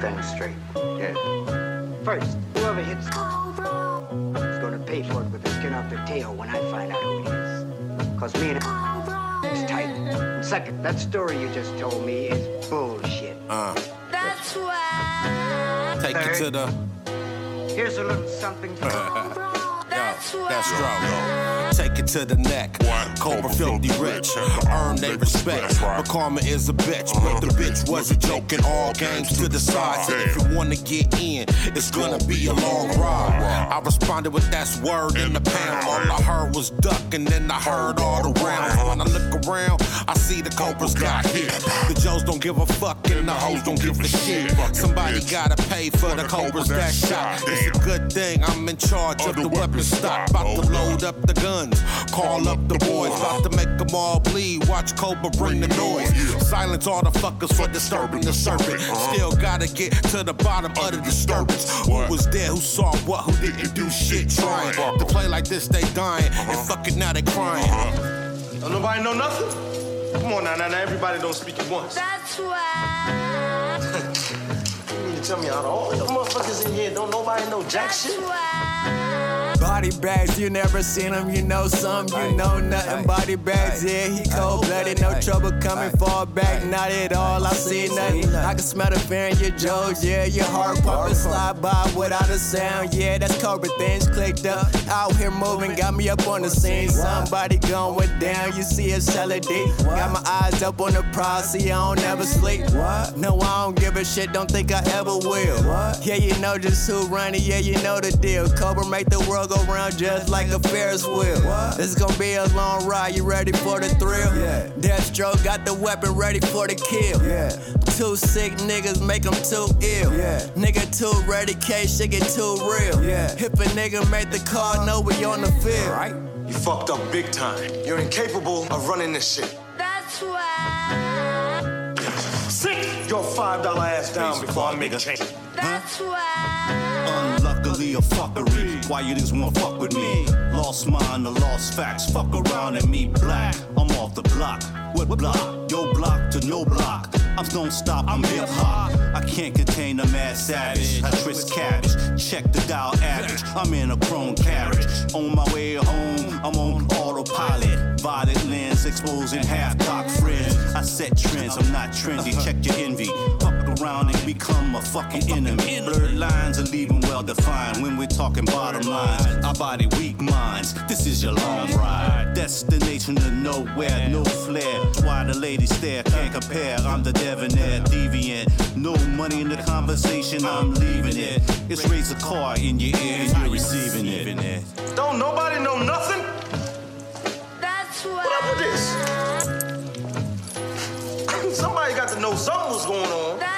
two things straight. Yeah. First, whoever hits is gonna pay for it with the skin off their tail when I find out who it is. Cause me and is tight. And second, that story you just told me is bullshit. Uh, That's why. take it to the. Here's a little something for That's strong. Take it to the neck. Cobra filthy rich. Earn they respect. But karma is a bitch. But the bitch wasn't joking. All games to the side. So if you wanna get in, it's gonna be a long ride. I responded with that's word in the pound. All I heard was duck, and then I heard all the rounds. Uh-huh. When I look around, I see the Cobras got hit. The Joes don't give a fuck, and the hoes don't give a shit. Somebody gotta pay for the Cobras that shot. It's a good thing I'm in charge of the weapon stock. About to load up the guns, call up the boys. About to make them all bleed. Watch Cobra bring the noise. Silence all the fuckers for disturbing the serpent. Still gotta get to the bottom of the disturbance. Who was there? Who saw what? Who didn't do shit? Trying to play like this, they dying. And fuck it, now they crying. Uh-huh. Don't nobody know nothing? Come on now, now, now everybody don't speak at once. That's why. You mean to tell me out of all the motherfuckers in here, don't nobody know jack That's shit? why. Body bags, you never seen him, you know some, you know nothing. Body bags, yeah, he cold blooded, no trouble coming far back, not at all. I see nothing. I can smell the fear in your jaws, yeah, your heart pumping, slide by without a sound, yeah, that's Cobra things clicked up. Out here moving, got me up on the scene. Somebody going down, you see a solid D. Got my eyes up on the prize, see, I don't ever sleep. No, I don't give a shit, don't think I ever will. Yeah, you know just who run it, yeah, you know the deal. Cobra make the world go round just like a Ferris wheel. It's gonna be a long ride, you ready for the thrill? Yeah. Deathstroke got the weapon ready for the kill. Yeah. Two sick niggas make them too ill. Yeah. Nigga too ready, case shit get too real. Yeah. If a nigga make the call, know we on the field. Right? You fucked up big time. You're incapable of running this shit. That's why. Sit your five dollar ass down before I make a change. That's why. Fuckery. Why you niggas wanna fuck with me? Lost mind, the lost facts. Fuck around and me black. I'm off the block. What block? Yo block to no block. I'm don't stop, I'm hip hop. I can't contain the mad savage. I twist cabbage. Check the dial average. I'm in a chrome carriage. On my way home, I'm on autopilot. Violet lens exposing half cock friends. I set trends, I'm not trendy. Check your envy. Fuck around and become a fucking enemy. Blurred lines are leaving well defined when we're talking bottom lines. Our body weak minds. This is your long ride. Destination to nowhere, no flair. Why the ladies stare, can't compare. I'm the debonair, deviant. No money in the conversation, I'm leaving it. It's Razorclaw in your ear and you're receiving it. Don't nobody know nothing? That's What up with this? Somebody got to know something was going on. That's why.